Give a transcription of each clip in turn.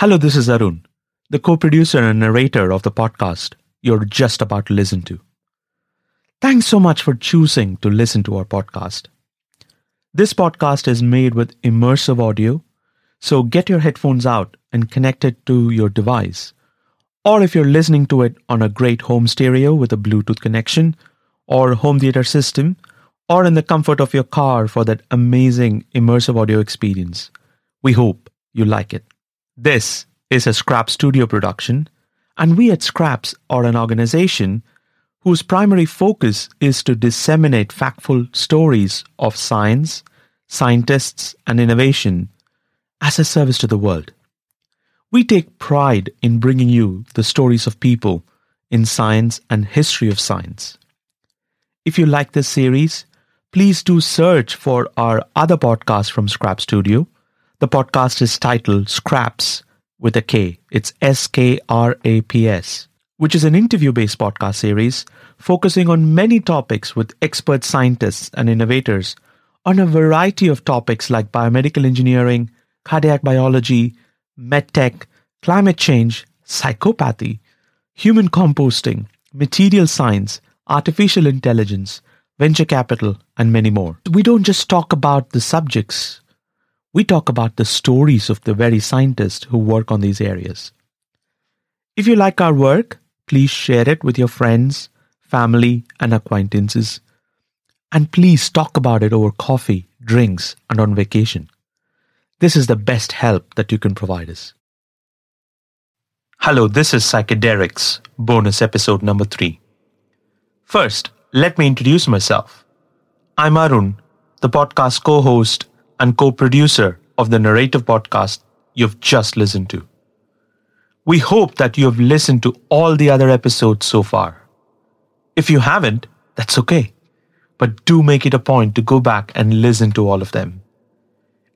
Hello, this is Arun, the co producer and narrator of the podcast you're just about to listen to. Thanks so much for choosing to listen to our podcast. This podcast is made with immersive audio, so get your headphones out and connect it to your device. Or if you're listening to it on a great home stereo with a Bluetooth connection, or home theater system, or in the comfort of your car for that amazing immersive audio experience, we hope you like it. This is a Scrap Studio production, and we at Skraps are an organization whose primary focus is to disseminate factful stories of science, scientists, and innovation as a service to the world. We take pride in bringing you the stories of people in science and history of science. If you like this series, please do search for our other podcast from Scrap Studio the podcast is titled Skraps with a K. It's S K R A P S, which is an interview based podcast series focusing on many topics with expert scientists and innovators on a variety of topics like biomedical engineering, cardiac biology, medtech, climate change, psychopathy, human composting, material science, artificial intelligence, venture capital, and many more. We don't just talk about the subjects we talk about the stories of the very scientists who work on these areas. If you like our work, please share it with your friends, family, and acquaintances. And please talk about it over coffee, drinks, and on vacation. This is the best help that you can provide us. Hello, this is Psychedelics, bonus episode number three. First, let me introduce myself. I'm Arun, the podcast co host and co producer of the narrative podcast you've just listened to. We hope that you have listened to all the other episodes so far. If you haven't, that's okay. But do make it a point to go back and listen to all of them.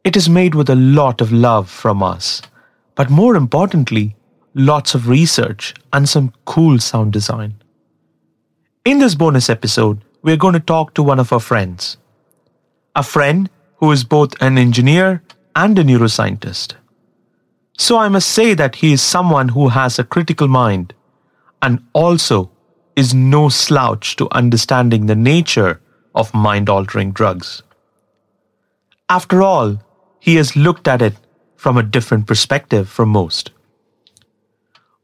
It is made with a lot of love from us, but more importantly, lots of research and some cool sound design. In this bonus episode, we're going to talk to one of our friends. A friend who is both an engineer and a neuroscientist. So I must say that he is someone who has a critical mind and also is no slouch to understanding the nature of mind altering drugs. After all, he has looked at it from a different perspective from most.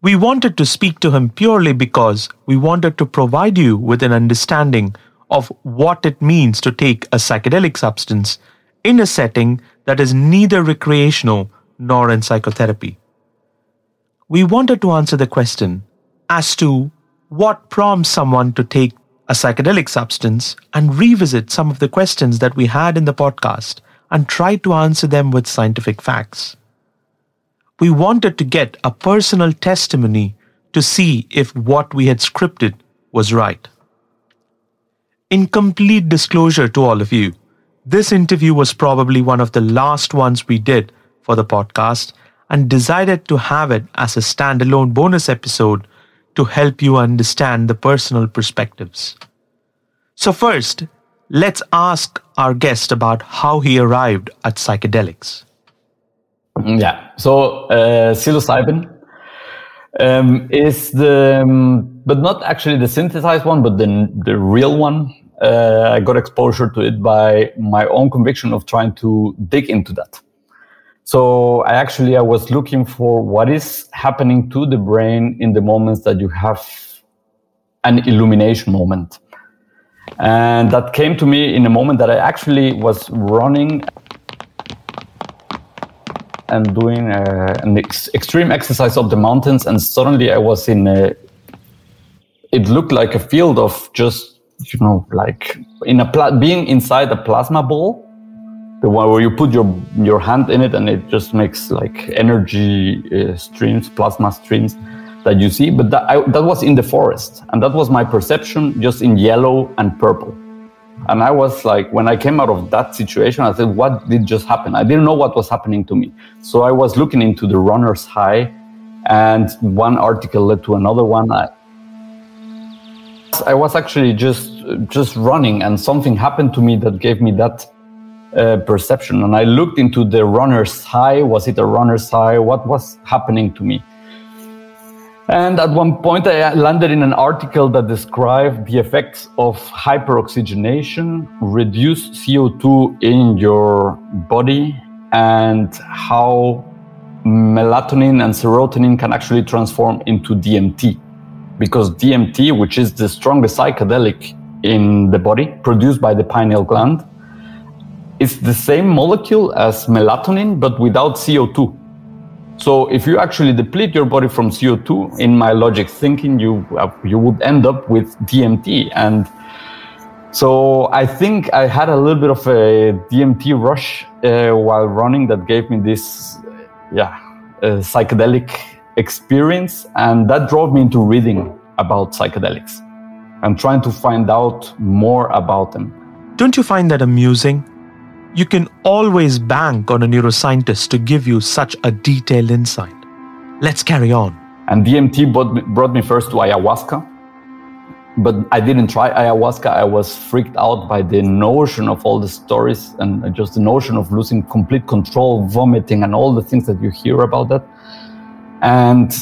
We wanted to speak to him purely because we wanted to provide you with an understanding of what it means to take a psychedelic substance in a setting that is neither recreational nor in psychotherapy. We wanted to answer the question as to what prompts someone to take a psychedelic substance and revisit some of the questions that we had in the podcast and try to answer them with scientific facts. We wanted to get a personal testimony to see if what we had scripted was right. In complete disclosure to all of you, this interview was probably one of the last ones we did for the podcast and decided to have it as a standalone bonus episode to help you understand the personal perspectives. So, first, let's ask our guest about how he arrived at psychedelics. Yeah, so uh, psilocybin um, is the, um, but not actually the synthesized one, but the, the real one uh, I got exposure to it by my own conviction of trying to dig into that. So I actually I was looking for what is happening to the brain in the moments that you have an illumination moment. And that came to me in a moment that I actually was running and doing uh, an ex- extreme exercise up the mountains, and suddenly I was in a. It looked like a field of just you know, like in a pla- being inside a plasma ball, the one where you put your your hand in it and it just makes like energy uh, streams, plasma streams that you see. But that I, that was in the forest, and that was my perception, just in yellow and purple. And I was like, when I came out of that situation, I said, what did just happen? I didn't know what was happening to me. So I was looking into the runner's high, and one article led to another one. I, I was actually just just running, and something happened to me that gave me that uh, perception. And I looked into the runner's high. Was it a runner's high? What was happening to me? And at one point, I landed in an article that described the effects of hyperoxygenation, reduced CO2 in your body, and how melatonin and serotonin can actually transform into DMT. Because DMT, which is the strongest psychedelic in the body, produced by the pineal gland, is the same molecule as melatonin, but without CO2. So if you actually deplete your body from CO2, in my logic thinking, you uh, you would end up with DMT. And so I think I had a little bit of a DMT rush uh, while running that gave me this, yeah, uh, psychedelic experience, and that drove me into reading about psychedelics and trying to find out more about them. Don't you find that amusing? you can always bank on a neuroscientist to give you such a detailed insight. Let's carry on. And DMT brought me, brought me first to ayahuasca, but I didn't try ayahuasca. I was freaked out by the notion of all the stories and just the notion of losing complete control, vomiting, and all the things that you hear about that. And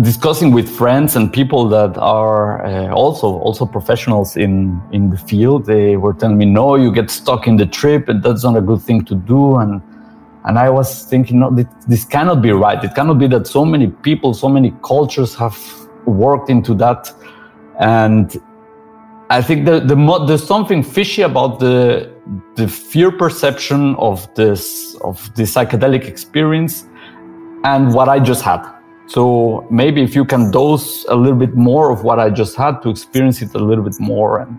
discussing with friends and people that are uh, also also professionals in in the field they were telling me no you get stuck in the trip and that's not a good thing to do. And and i was thinking no this, this cannot be right. It cannot be that so many people so many cultures have worked into that. And i think the, the there's something fishy about the the fear perception of this of the psychedelic experience and what i just had so maybe if you can dose a little bit more of what I just had to experience it a little bit more. And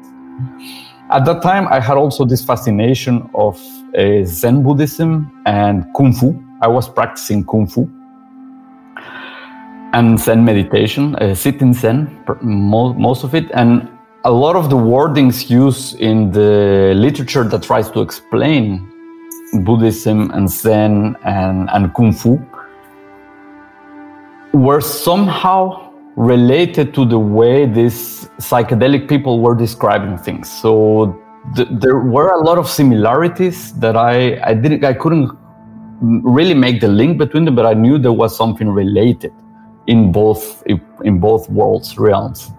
at that time, I had also this fascination of uh, Zen Buddhism and Kung Fu. I was practicing Kung Fu and Zen meditation, uh, sitting Zen, most of it. And a lot of the wordings used in the literature that tries to explain Buddhism and Zen and, and Kung Fu were somehow related to the way these psychedelic people were describing things. So th- there were a lot of similarities that I, I didn't I couldn't really make the link between them, but I knew there was something related in both in both worlds realms.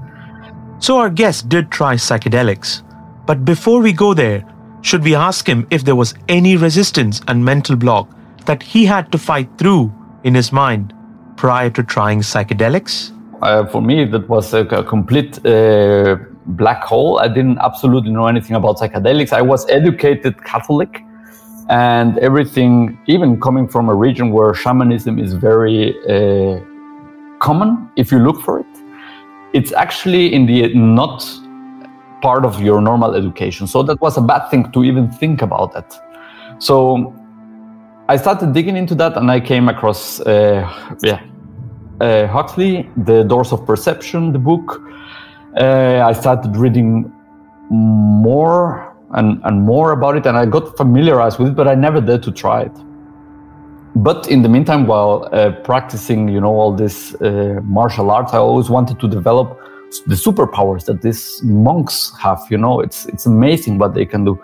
So our guest did try psychedelics, but before we go there, should we ask him if there was any resistance and mental block that he had to fight through in his mind prior to trying psychedelics? Uh, for me, that was a, a complete uh, black hole. I didn't absolutely know anything about psychedelics. I was educated Catholic, and everything, even coming from a region where shamanism is very uh, common, if you look for it, it's actually in the not part of your normal education. So that was a bad thing to even think about that. So I started digging into that, and I came across, uh, yeah, uh, Huxley, The Doors of Perception, the book. Uh, I started reading more and, and more about it, and I got familiarized with it, but I never dared to try it. But in the meantime, while uh, practicing, you know, all this uh, martial arts, I always wanted to develop the superpowers that these monks have. You know, it's it's amazing what they can do.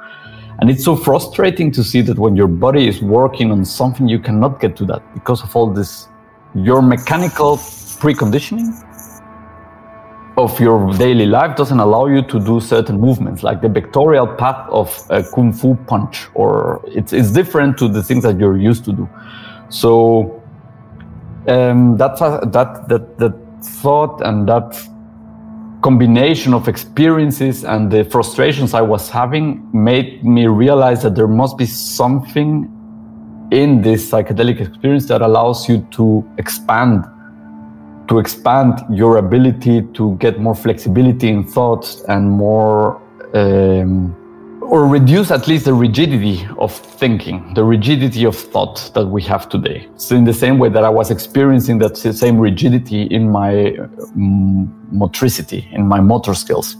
And it's so frustrating to see that when your body is working on something, you cannot get to that because of all this, your mechanical preconditioning of your daily life doesn't allow you to do certain movements, like the vectorial path of a kung fu punch, or it's, it's different to the things that you're used to do. So um, that, that, that, that thought and that combination of experiences and the frustrations I was having made me realize that there must be something in this psychedelic experience that allows you to expand to expand your ability to get more flexibility in thoughts and more um, or reduce at least the rigidity of thinking, the rigidity of thought that we have today. So, in the same way that I was experiencing that same rigidity in my um, motricity, in my motor skills.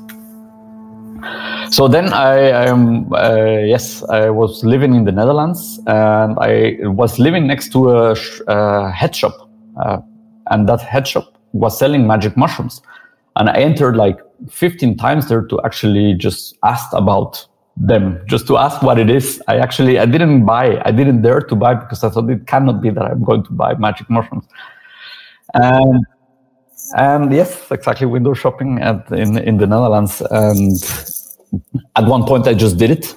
So then I, um, uh, yes, I was living in the Netherlands and I was living next to a, a head shop. Uh, and that head shop was selling magic mushrooms. And I entered like 15 times there to actually just ask about them just to ask what it is. I actually I didn't buy. I didn't dare to buy because I thought it cannot be that I'm going to buy magic mushrooms. And and yes, exactly window shopping at in in the Netherlands. And at one point, I just did it.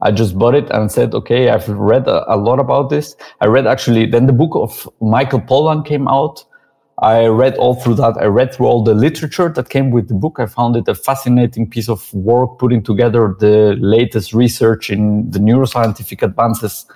I just bought it and said, okay, I've read a, a lot about this. I read actually then the book of Michael Pollan came out I read all through that. I read through all the literature that came with the book. I found it a fascinating piece of work putting together the latest research in the neuroscientific advances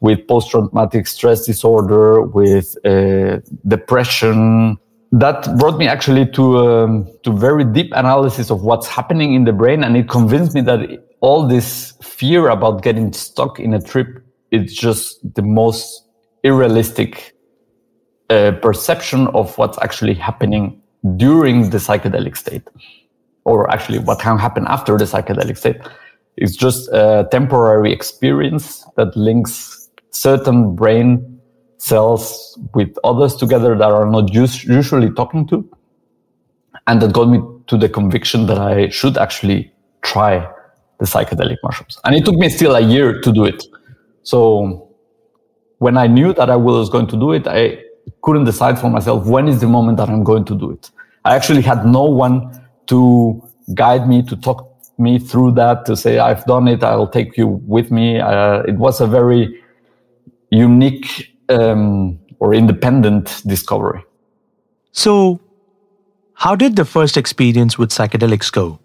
with post-traumatic stress disorder, with uh, depression. That brought me actually to um, to very deep analysis of what's happening in the brain, and it convinced me that all this fear about getting stuck in a trip is just the most irrealistic perception of what's actually happening during the psychedelic state, or actually what can happen after the psychedelic state. It's just a temporary experience that links certain brain cells with others together that are not us- usually talking to. And that got me to the conviction that I should actually try the psychedelic mushrooms. And it took me still a year to do it. So when I knew that I was going to do it, I couldn't decide for myself when is the moment that I'm going to do it. I actually had no one to guide me, to talk me through that, to say, I've done it, I'll take you with me. Uh, it was a very unique um, or independent discovery. So, how did the first experience with psychedelics go?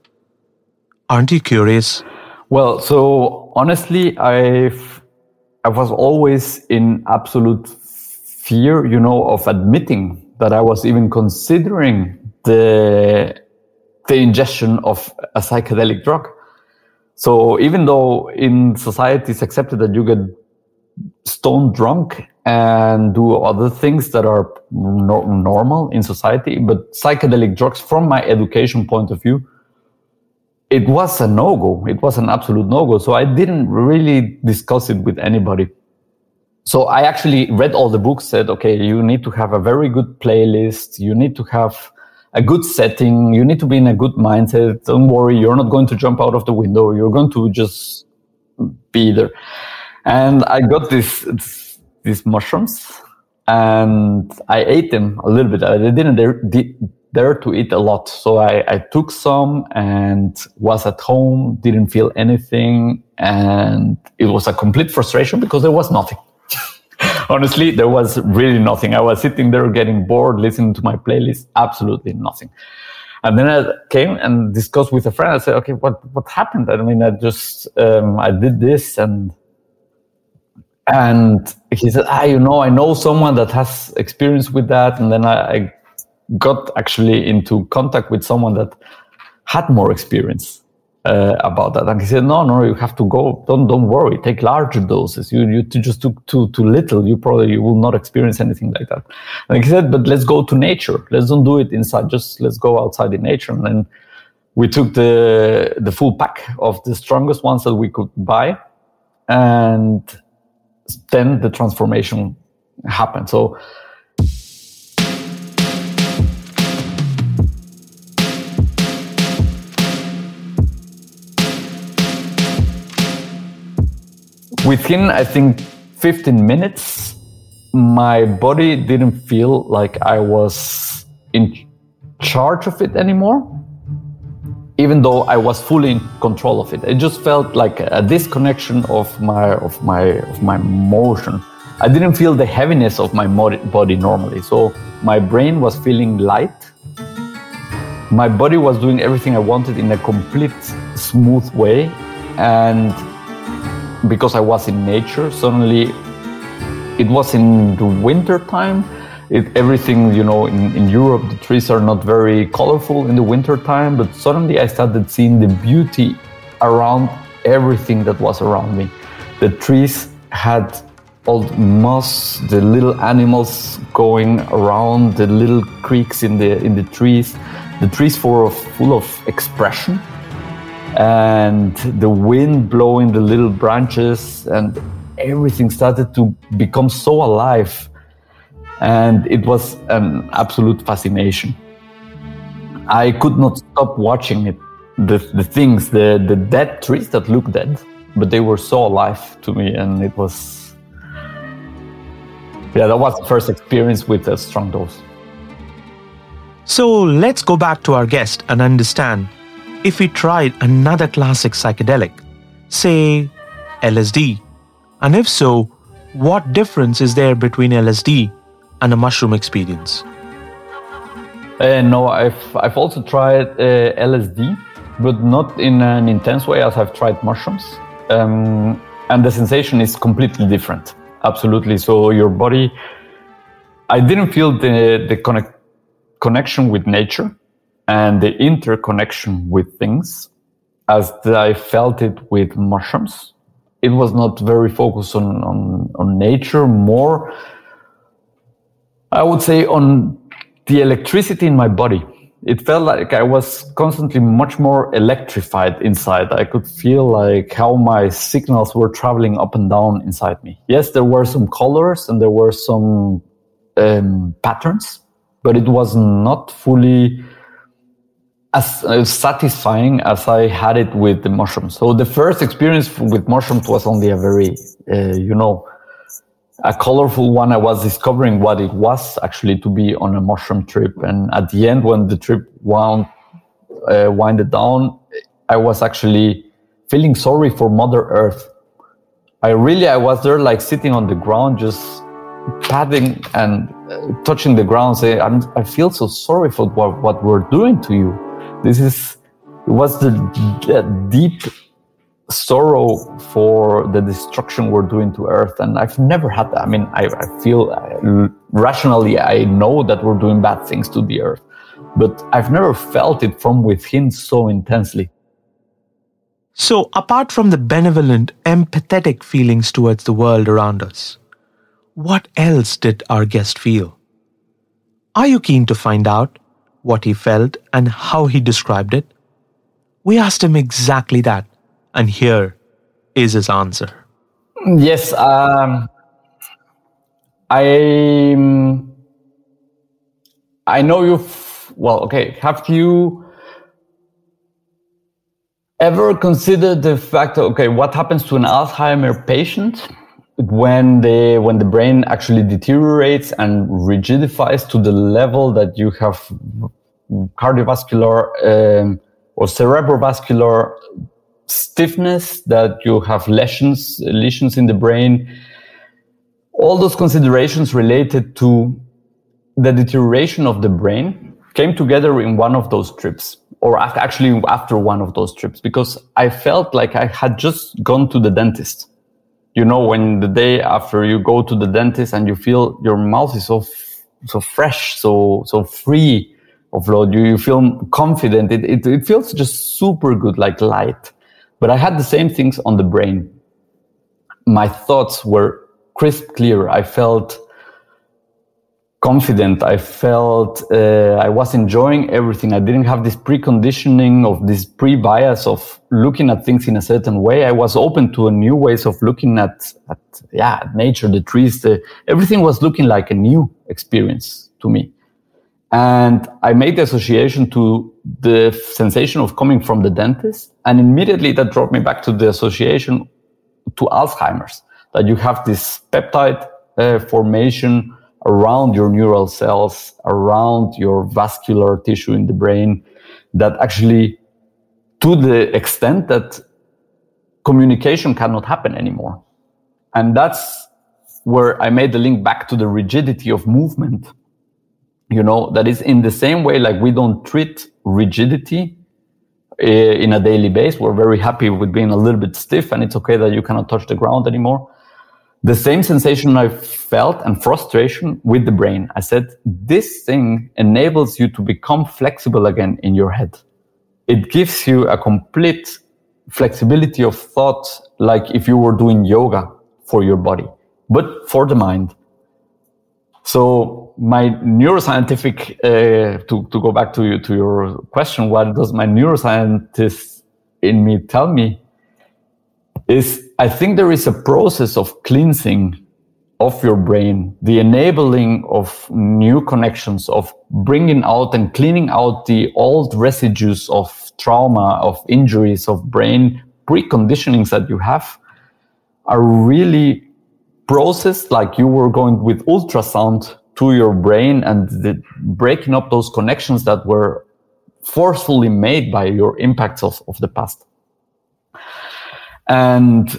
Aren't you curious? Well, so honestly, I've I was always in absolute fear, you know, of admitting that I was even considering the the ingestion of a psychedelic drug. So even though in society it's accepted that you get stone drunk and do other things that are no- normal in society, but psychedelic drugs, from my education point of view, it was a no go. It was an absolute no go. So I didn't really discuss it with anybody so I actually read all the books, said, okay, you need to have a very good playlist. You need to have a good setting. You need to be in a good mindset. Don't worry. You're not going to jump out of the window. You're going to just be there. And I got this, these mushrooms and I ate them a little bit. I didn't dare, to eat a lot. So I, I took some and was at home, didn't feel anything. And it was a complete frustration because there was nothing honestly, there was really nothing. I was sitting there getting bored, listening to my playlist, absolutely nothing. And then I came and discussed with a friend. I said, okay, what, what happened? I mean, I just, um, I did this and, and he said, ah, you know, I know someone that has experience with that. And then I, I got actually into contact with someone that had more experience uh, about that. And he said, no, no, you have to go. Don't, don't worry. Take larger doses. You, you just took too, too little. You probably you will not experience anything like that. And he said, but let's go to nature. Let's don't do it inside. Just let's go outside in nature. And then we took the, the full pack of the strongest ones that we could buy. And then the transformation happened. So, within i think 15 minutes my body didn't feel like i was in charge of it anymore even though i was fully in control of it. It just felt like a disconnection of my of my of my motion. I didn't feel the heaviness of my body normally. So my brain was feeling light. My body was doing everything i wanted in a complete smooth way. And because I was in nature, suddenly it was in the winter time. It, everything, you know, in, in Europe, the trees are not very colorful in the winter time, but suddenly I started seeing the beauty around everything that was around me. The trees had all the moss, the little animals going around, the little creeks in the in the trees. The trees were full of expression and the wind blowing the little branches and everything started to become so alive and it was an absolute fascination i could not stop watching it the, the things, the, the dead trees that looked dead, but they were so alive to me. And it was, yeah, that was the first experience with a strong dose. So let's go back to our guest and understand if we tried another classic psychedelic, say LSD, and if so, what difference is there between LSD and a mushroom experience? Uh, no, I've I've also tried uh, LSD, but not in an intense way as I've tried mushrooms, um, and the sensation is completely different. Absolutely. So your body, I didn't feel the the connect, connection with nature and the interconnection with things as I felt it with mushrooms. It was not very focused on, on, on nature, more, I would say, on the electricity in my body. It felt like I was constantly much more electrified inside. I could feel like how my signals were traveling up and down inside me. Yes, there were some colors and there were some um, patterns, but it was not fully as satisfying as I had it with the mushrooms. So the first experience with mushrooms was only a very, uh, you know, a colorful one. I was discovering what it was actually to be on a mushroom trip. And at the end, when the trip wound, uh, winded down, I was actually feeling sorry for Mother Earth. I really, I was there like sitting on the ground, just patting and uh, touching the ground, saying, i feel so sorry for what, what we're doing to you this is was the deep sorrow for the destruction we're doing to earth and i've never had that. I mean i, I feel uh, rationally i know that we're doing bad things to the earth but i've never felt it from within so intensely. So apart from the benevolent empathetic feelings towards the world around us what else did our guest feel? Are you keen to find out what he felt and how he described it? We asked him exactly that, and here is his answer. Yes, um, I I know you've well. Okay, have you ever considered the fact? Okay, what happens to an Alzheimer patient? when the when the brain actually deteriorates and rigidifies to the level that you have cardiovascular um, or cerebrovascular stiffness, that you have lesions lesions in the brain, all those considerations related to the deterioration of the brain came together in one of those trips or actually after one of those trips because I felt like I had just gone to the dentist. You know, when the day after you go to the dentist and you feel your mouth is so, so fresh, so, so free of you, you feel confident. It, it, it feels just super good, like light. But I had the same things on the brain. My thoughts were crisp clear. I felt confident. I felt uh, I was enjoying everything. I didn't have this preconditioning of this pre-bias of looking at things in a certain way. I was open to a new ways of looking at, at yeah, nature, the trees, the, everything was looking like a new experience to me. And I made the association to the sensation of coming from the dentist. And immediately that brought me back to the association to Alzheimer's, that you have this peptide uh, formation around your neural cells, around your vascular tissue in the brain that actually, to the extent that communication cannot happen anymore. And that's where I made the link back to the rigidity of movement. You know, that is in the same way, like we don't treat rigidity eh, in a daily base. We're very happy with being a little bit stiff and it's okay that you cannot touch the ground anymore the same sensation I felt and frustration with the brain. I said, this thing enables you to become flexible again in your head. It gives you a complete flexibility of thought, like if you were doing yoga for your body, but for the mind. So my neuroscientific, uh, to, to go back to you, to your question, what does my neuroscientist in me tell me is I think there is a process of cleansing of your brain, the enabling of new connections, of bringing out and cleaning out the old residues of trauma, of injuries, of brain preconditionings that you have are really processed like you were going with ultrasound to your brain and the, breaking up those connections that were forcefully made by your impacts of, of the past. And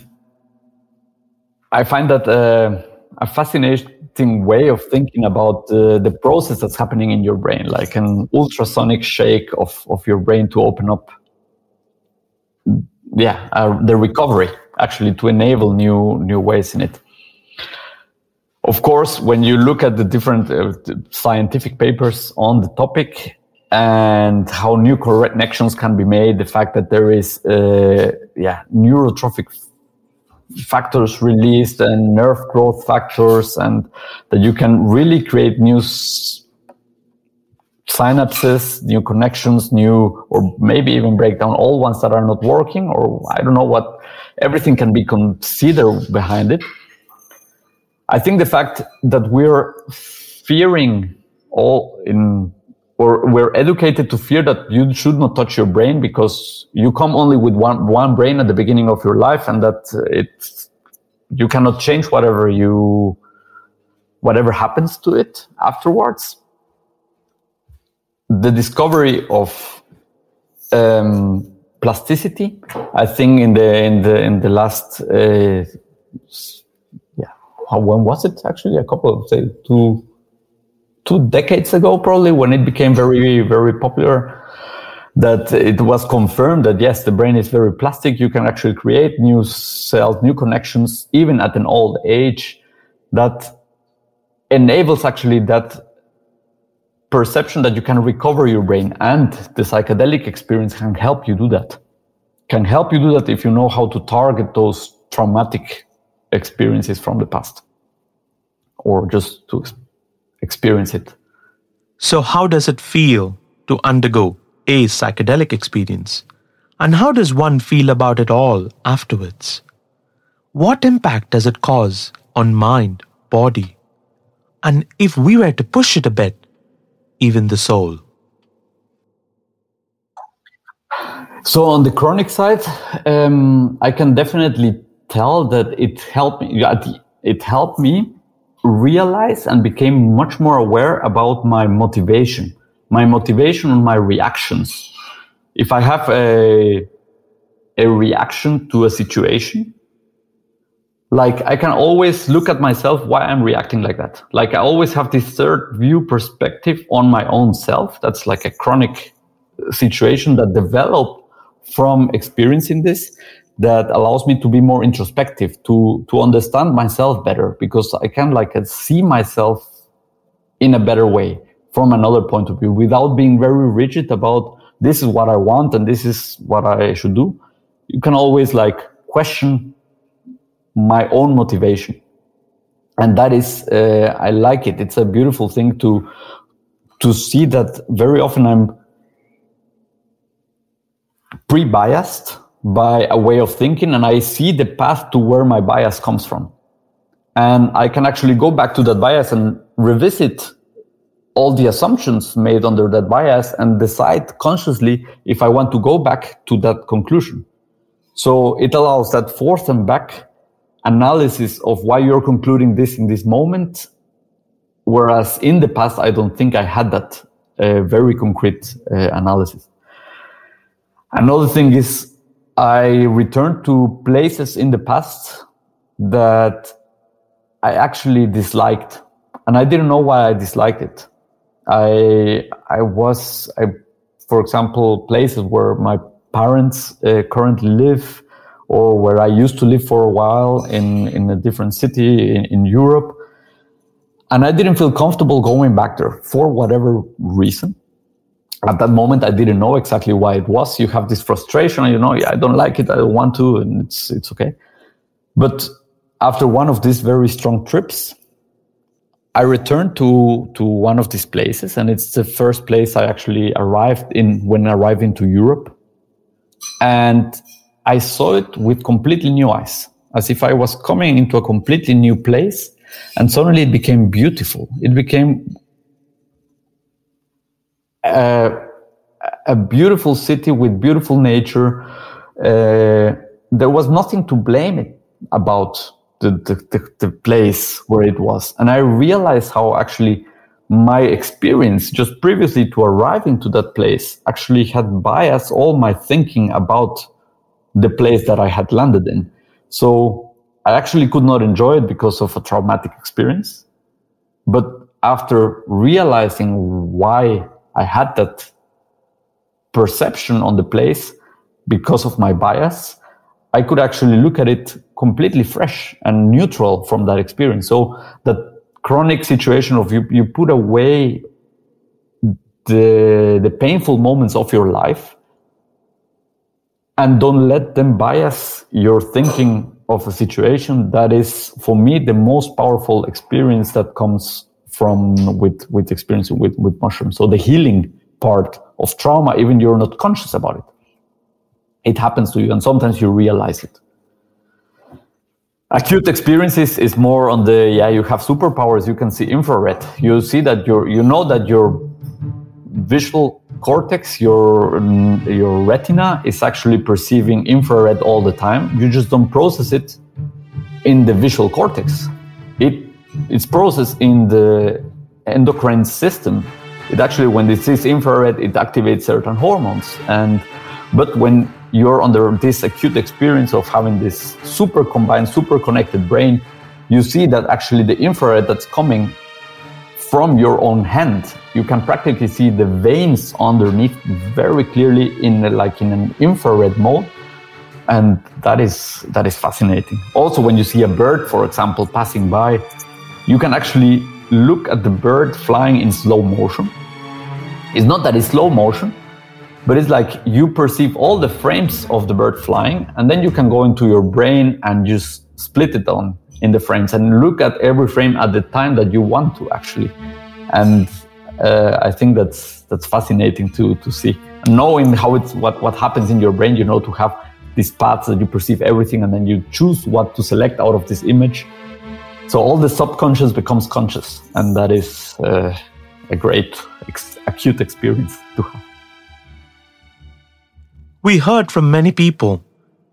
I find that uh, a fascinating way of thinking about uh, the process that's happening in your brain, like an ultrasonic shake of, of your brain to open up, yeah, uh, the recovery actually to enable new new ways in it. Of course, when you look at the different uh, scientific papers on the topic and how new connections can be made, the fact that there is, uh, yeah, neurotrophic factors released and nerve growth factors and that you can really create new synapses, new connections, new, or maybe even break down all ones that are not working, or I don't know what, everything can be considered behind it. I think the fact that we're fearing all in, or we're educated to fear that you should not touch your brain because you come only with one, one brain at the beginning of your life and that it, you cannot change whatever you, whatever happens to it afterwards. The discovery of, um, plasticity, I think in the, in the, in the last, uh, when was it actually? A couple of say two two decades ago, probably when it became very very popular. That it was confirmed that yes, the brain is very plastic. You can actually create new cells, new connections, even at an old age. That enables actually that perception that you can recover your brain and the psychedelic experience can help you do that can help you do that if you know how to target those traumatic experiences from the past or just to experience it. So, how does it feel to undergo a psychedelic experience? And how does one feel about it all afterwards? What impact does it cause on mind, body, and if we were to push it a bit, even the soul? So on the chronic side, um, I can definitely tell that it helped me. It helped me realize and became much more aware about my motivation, my motivation and my reactions. If I have a a reaction to a situation, like I can always look at myself why I'm reacting like that. Like I always have this third view perspective on my own self. That's like a chronic situation that developed from experiencing this that allows me to be more introspective to to understand myself better because i can like see myself in a better way from another point of view without being very rigid about this is what i want and this is what i should do. You can always like question my own motivation. And that is uh, i like it. It's a beautiful thing to to see that very often i'm pre-biased by a way of thinking and I see the path to where my bias comes from. And I can actually go back to that bias and revisit all the assumptions made under that bias and decide consciously if I want to go back to that conclusion. So it allows that forth and back analysis of why you're concluding this in this moment. Whereas in the past, I don't think I had that uh, very concrete uh, analysis. Another thing is I returned to places in the past that I actually disliked, and I didn't know why I disliked it. I I was I, for example, places where my parents uh, currently live, or where I used to live for a while in in a different city in, in Europe, and I didn't feel comfortable going back there for whatever reason at that moment i didn't know exactly why it was. You have this frustration you know i don't like it i don't want to and it's it's okay. But after one of these very strong trips i returned to to one of these places and it's the first place i actually arrived in when arriving to europe. And i saw it with completely new eyes as if i was coming into a completely new place and suddenly it became beautiful. It became a, a beautiful city with beautiful nature. Uh, there was nothing to blame it about the, the, the, the place where it was. And I realized how actually my experience just previously to arriving to that place actually had biased all my thinking about the place that I had landed in. So I actually could not enjoy it because of a traumatic experience. But after realizing why I had that perception on the place because of my bias, I could actually look at it completely fresh and neutral from that experience. So that chronic situation of you, you put away the, the painful moments of your life and don't let them bias your thinking of a situation. That is, for me, the most powerful experience that comes from with, with experience with, with mushrooms. So the healing part of trauma, even you're not conscious about it it happens to you and sometimes you realize it. Acute experiences is more on the yeah you have superpowers you can see infrared. You see that your you know that your visual cortex your your retina is actually perceiving infrared all the time. You just don't process it in the visual cortex. It it's processed in the endocrine system it actually when it sees infrared it activates certain hormones and but when you're under this acute experience of having this super combined, super connected brain, you see that actually the infrared that's coming from your own hand, you can practically see the veins underneath very clearly in like in an infrared mode. And that is that is fascinating. Also, when you see a bird, for example, passing by, you can actually look at the bird flying in slow motion. It's not that it's slow motion, but it's like you perceive all the frames of the bird flying and then you can go into your brain and just split it on in the frames and look at every frame at the time that you want to actually. And uh, i think that's that's fascinating to to see. Knowing how it's what what happens in your brain you know to have these paths that you perceive everything and then you choose what to select out of this image so all the subconscious becomes conscious and that is uh, a great ex- acute experience to have we heard from many people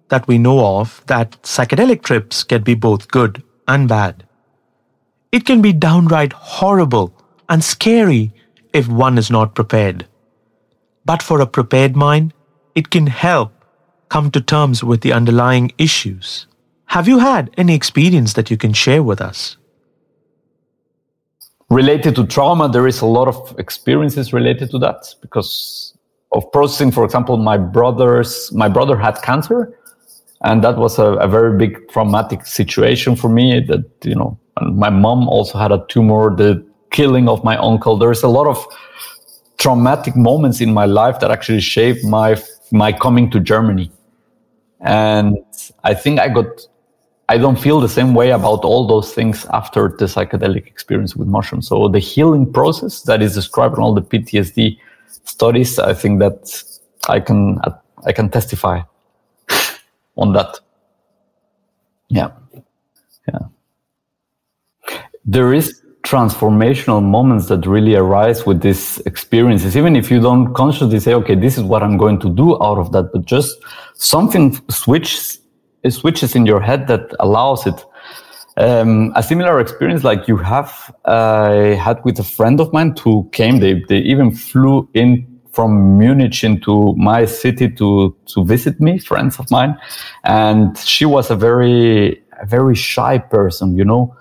that we know of that psychedelic trips can be both good and bad. It can be downright horrible and scary if one is not prepared. But for a prepared mind, it can help come to terms with the underlying issues. Have you had any experience that you can share with us? Related to trauma, there is a lot of experiences related to that because of processing. For example, my brother's my brother had cancer, and that was a, a very big traumatic situation for me. That you know, my mom also had a tumor. The killing of my uncle. There's a lot of traumatic moments in my life that actually shaped my my coming to Germany. And I think I got I don't feel the same way about all those things after the psychedelic experience with mushrooms. So the healing process that is described in all the PTSD studies, I think that I can I can testify on that. Yeah, yeah. There is transformational moments that really arise with these experiences, even if you don't consciously say, "Okay, this is what I'm going to do out of that," but just something switches switches in your head that allows it. Um, a similar experience like you have, I had with a friend of mine who came. They they even flew in from Munich into my city to to visit me, friends of mine, and she was a very a very shy person. You know,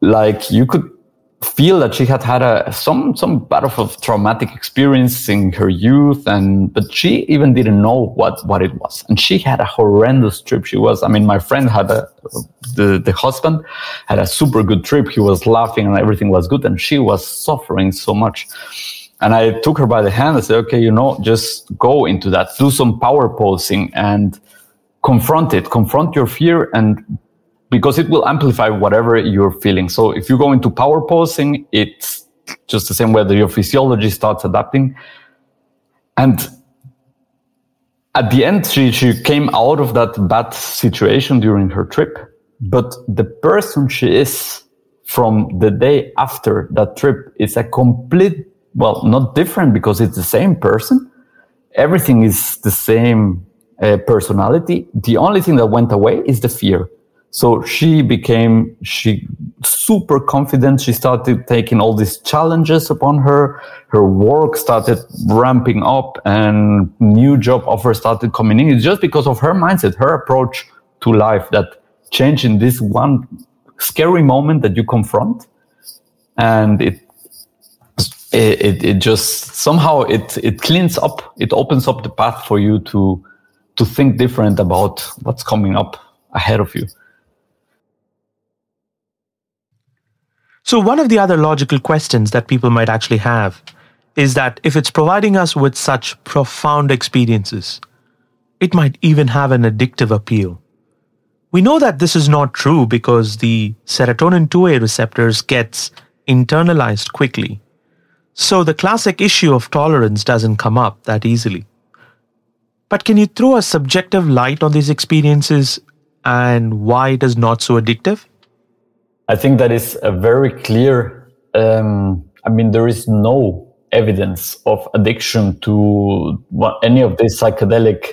like you could feel that she had had a some some bit of a traumatic experience in her youth and but she even didn't know what what it was. And she had a horrendous trip. She was i mean my friend had a the the husband had a super good trip. He was laughing and everything was good and she was suffering so much. And i took her by the hand and said okay you know just go into that. Do some power posing and confront it. Confront your fear and because it will amplify whatever you're feeling. So if you go into power posing, it's just the same way that your physiology starts adapting. And at the end, she, she came out of that bad situation during her trip. But the person she is from the day after that trip is a complete, well, not different because it's the same person. Everything is the same uh, personality. The only thing that went away is the fear. So she became she super confident. She started taking all these challenges upon her. Her work started ramping up, and new job offers started coming in. It's just because of her mindset, her approach to life that changed in this one scary moment that you confront, and it it, it just somehow it it cleans up. It opens up the path for you to to think different about what's coming up ahead of you. So, one of the other logical questions that people might actually have is that if it's providing us with such profound experiences, it might even have an addictive appeal. We know that this is not true because the serotonin 2A receptors gets internalized quickly. So the classic issue of tolerance doesn't come up that easily. But can you throw a subjective light on these experiences and why it is not so addictive? I think that is a very clear. Um, I mean, there is no evidence of addiction to any of these psychedelic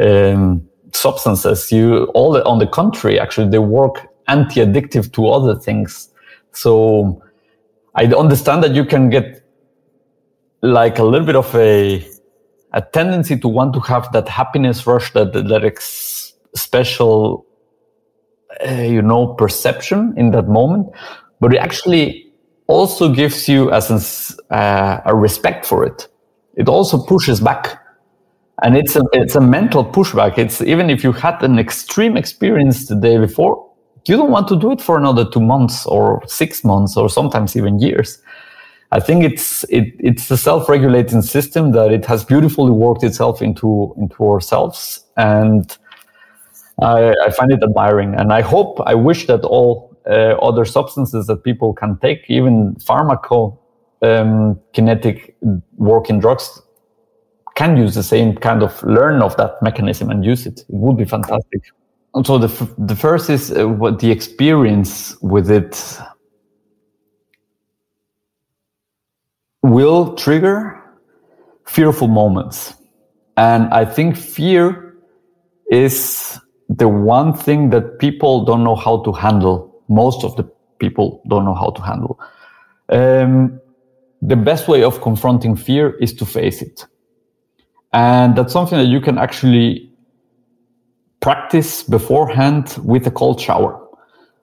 um, substances. You all on the contrary, actually, they work anti-addictive to other things. So I understand that you can get like a little bit of a a tendency to want to have that happiness rush, that that ex- special uh, you know perception in that moment but it actually also gives you a, uh, a respect for it. It also pushes back. And it's a it's a mental pushback. It's even if you had an extreme experience the day before you don't want to do it for another two months or six months or sometimes even years. I think it's it, it's a self-regulating system that it has beautifully worked itself into into ourselves. And I, I find it admiring, and I hope, I wish that all uh, other substances that people can take, even pharmacokinetic um, working drugs, can use the same kind of learn of that mechanism and use it. It would be fantastic. so the f- the first is uh, what the experience with it will trigger fearful moments, and I think fear is the one thing that people don't know how to handle, most of the people don't know how to handle. Um, the best way of confronting fear is to face it. And that's something that you can actually practice beforehand with a cold shower.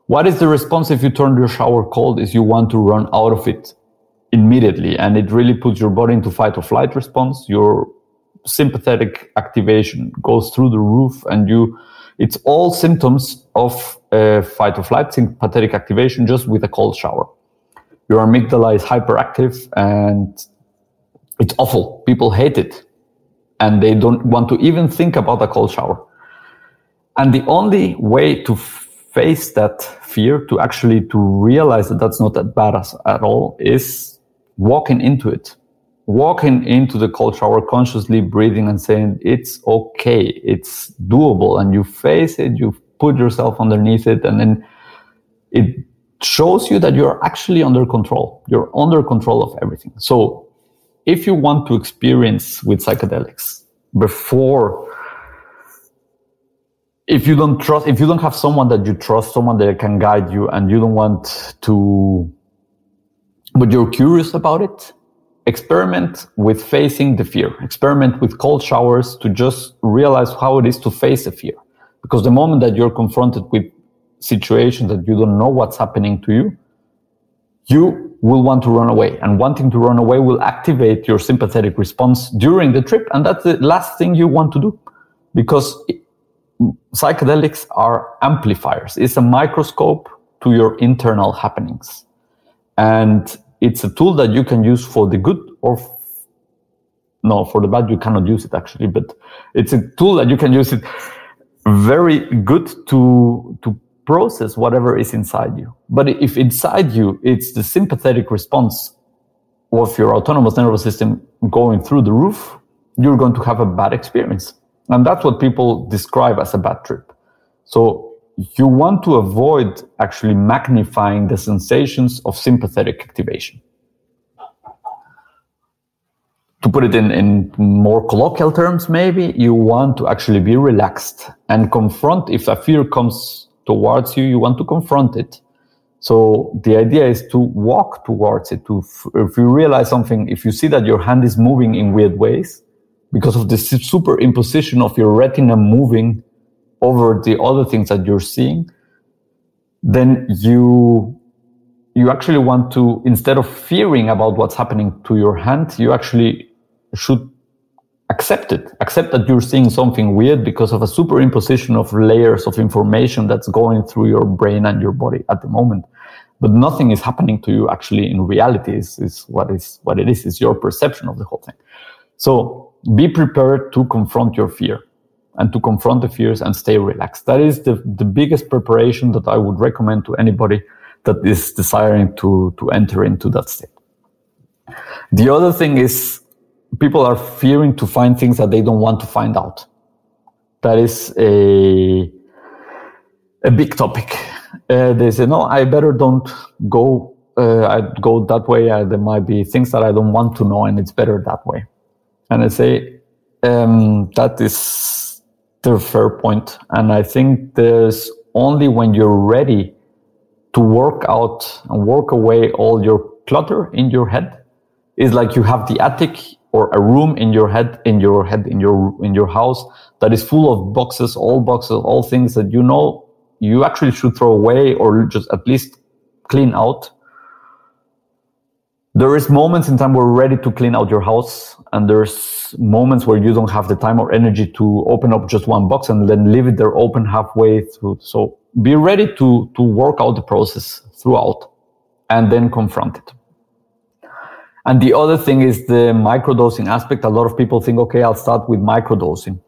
What is the response if you turn your shower cold is you want to run out of it immediately and it really puts your body into fight or flight response. Your sympathetic activation goes through the roof and you it's all symptoms of uh, fight or flight sympathetic activation just with a cold shower. Your amygdala is hyperactive and it's awful. People hate it and they don't want to even think about a cold shower. And the only way to face that fear, to actually to realize that that's not that bad as, at all, is walking into it walking into the cold shower consciously breathing and saying it's okay. It's doable. And you face it you put yourself underneath it and then it shows you that you're actually under control. You're under control of everything. So if you want to experience with psychedelics before if you don't trust if you don't have someone that you trust someone that can guide you and you don't want to but you're curious about it experiment with facing the fear. Experiment with cold showers to just realize how it is to face a fear. Because the moment that you're confronted with situations that you don't know what's happening to you, you will want to run away. And wanting to run away will activate your sympathetic response during the trip. And that's the last thing you want to do. Because psychedelics are amplifiers. It's a microscope to your internal happenings. And it's a tool that you can use for the good or f- no for the bad you cannot use it actually but it's a tool that you can use it very good to to process whatever is inside you. But if inside you it's the sympathetic response of your autonomous nervous system going through the roof you're going to have a bad experience. And that's what people describe as a bad trip. So you want to avoid actually magnifying the sensations of sympathetic activation. To put it in, in more colloquial terms, maybe you want to actually be relaxed and confront if a fear comes towards you, you want to confront it. So the idea is to walk towards it. To, if you realize something, if you see that your hand is moving in weird ways because of the superimposition of your retina moving over the other things that you're seeing, then you you actually want to instead of fearing about what's happening to your hand, you actually should accept it. Accept that you're seeing something weird because of a superimposition of layers of information that's going through your brain and your body at the moment. But nothing is happening to you actually in reality is, is what is what it is, is your perception of the whole thing. So be prepared to confront your fear and to confront the fears and stay relaxed. That is the, the biggest preparation that I would recommend to anybody that is desiring to, to enter into that state. The other thing is people are fearing to find things that they don't want to find out. That is a, a big topic. Uh, they say, no, I better don't go, uh, I go that way. Uh, there might be things that I don't want to know and it's better that way. And I say, um, that is the fair point. And I think there's only when you're ready to work out and work away all your clutter in your head is like you have the attic or a room in your head in your head in your in your house that is full of boxes all boxes all things that you know you actually should throw away or just at least clean out there is moments in time where you're ready to clean out your house and there's moments where you don't have the time or energy to open up just one box and then leave it there open halfway through. So be ready to to work out the process throughout and then confront it. And the other thing is the microdosing aspect. A lot of people think okay i'll start with microdosing.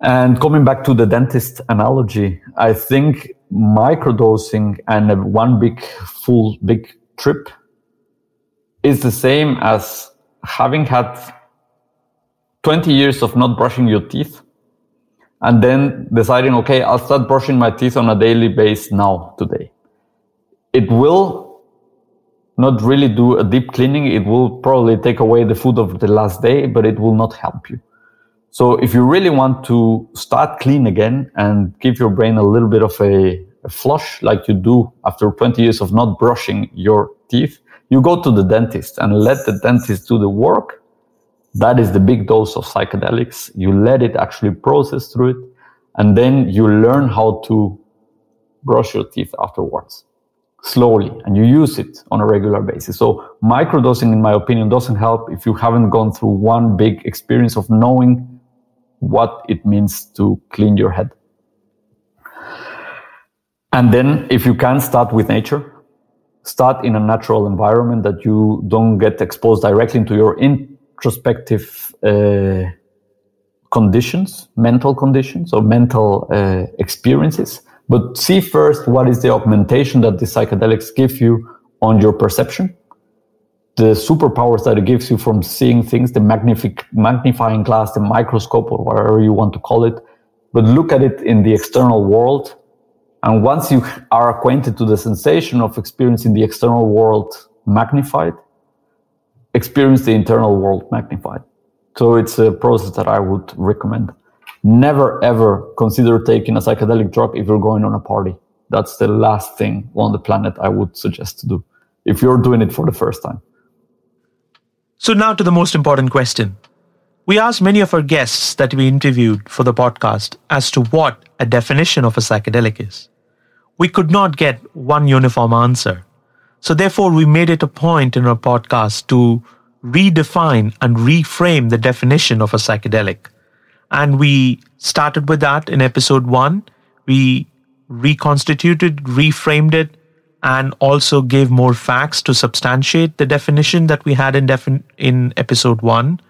And coming back to the dentist analogy i think microdosing and one big full big trip is the same as having had 20 years of not brushing your teeth and then deciding, okay, I'll start brushing my teeth on a daily basis now, today. It will not really do a deep cleaning. It will probably take away the food of the last day, but it will not help you. So if you really want to start clean again and give your brain a little bit of a, a flush like you do after 20 years of not brushing your teeth, you go to the dentist and let the dentist do the work. That is the big dose of psychedelics. You let it actually process through it. And then you learn how to brush your teeth afterwards slowly and you use it on a regular basis. So microdosing, in my opinion, doesn't help if you haven't gone through one big experience of knowing what it means to clean your head. And then if you can start with nature, start in a natural environment that you don't get exposed directly into your introspective uh, conditions, mental conditions or mental uh, experiences. But see first what is the augmentation that the psychedelics give you on your perception, the superpowers that it gives you from seeing things, the magnific- magnifying glass, the microscope, or whatever you want to call it. But look at it in the external world and once you are acquainted to the sensation of experiencing the external world magnified, experience the internal world magnified. So it's a process that I would recommend. Never ever consider taking a psychedelic drug if you're going on a party. That's the last thing on the planet I would suggest to do if you're doing it for the first time. So now to the most important question. We asked many of our guests that we interviewed for the podcast as to what a definition of a psychedelic is we could not get one uniform answer. So, therefore, we made it a point in our podcast to redefine and reframe the definition of a psychedelic. And we started with that in episode one. We reconstituted, reframed it, and also gave more facts to substantiate the definition that we had in, in episode one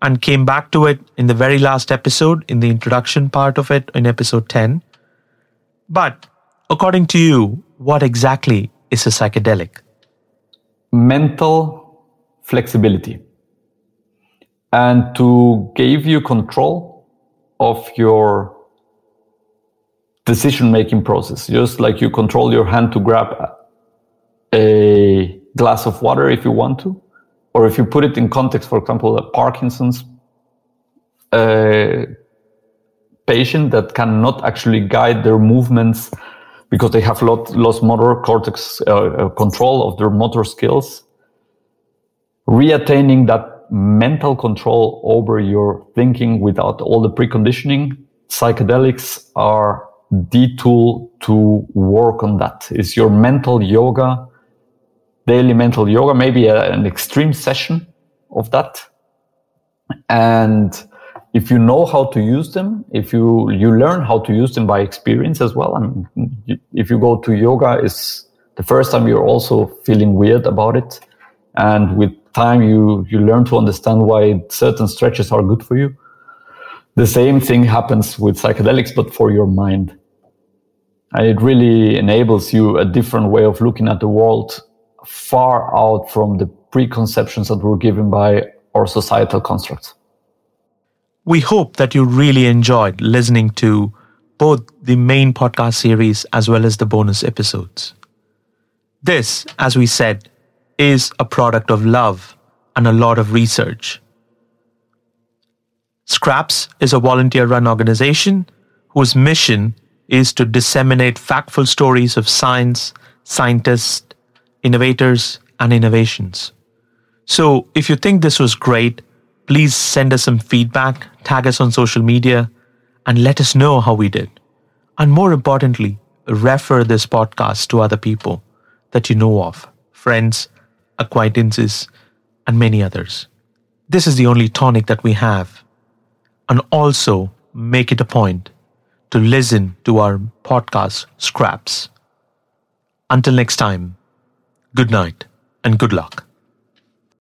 and came back to it in the very last episode, in the introduction part of it, in episode 10. But According to you, what exactly is a psychedelic? Mental flexibility. And to give you control of your decision making process. Just like you control your hand to grab a glass of water if you want to, or if you put it in context, for example, a Parkinson's uh, patient that cannot actually guide their movements because they have lot, lost motor cortex uh, uh, control of their motor skills. Reattaining that mental control over your thinking without all the preconditioning, psychedelics are the tool to work on that. It's your mental yoga, daily mental yoga, maybe a, an extreme session of that. And if you know how to use them, if you you learn how to use them by experience as well. and if you go to yoga, is the first time you're also feeling weird about it, and with time you you learn to understand why certain stretches are good for you. The same thing happens with psychedelics, but for your mind, and it really enables you a different way of looking at the world, far out from the preconceptions that were given by our societal constructs. We hope that you really enjoyed listening to both the main podcast series as well as the bonus episodes. This, as we said, is a product of love and a lot of research. Skraps is a volunteer run organization whose mission is to disseminate factful stories of science, scientists, innovators, and innovations. So if you think this was great, please send us some feedback, tag us on social media, and let us know how we did. And more importantly, refer this podcast to other people that you know of friends, acquaintances, and many others. This is the only tonic that we have. And also make it a point to listen to our podcast Skraps. Until next time, good night and good luck.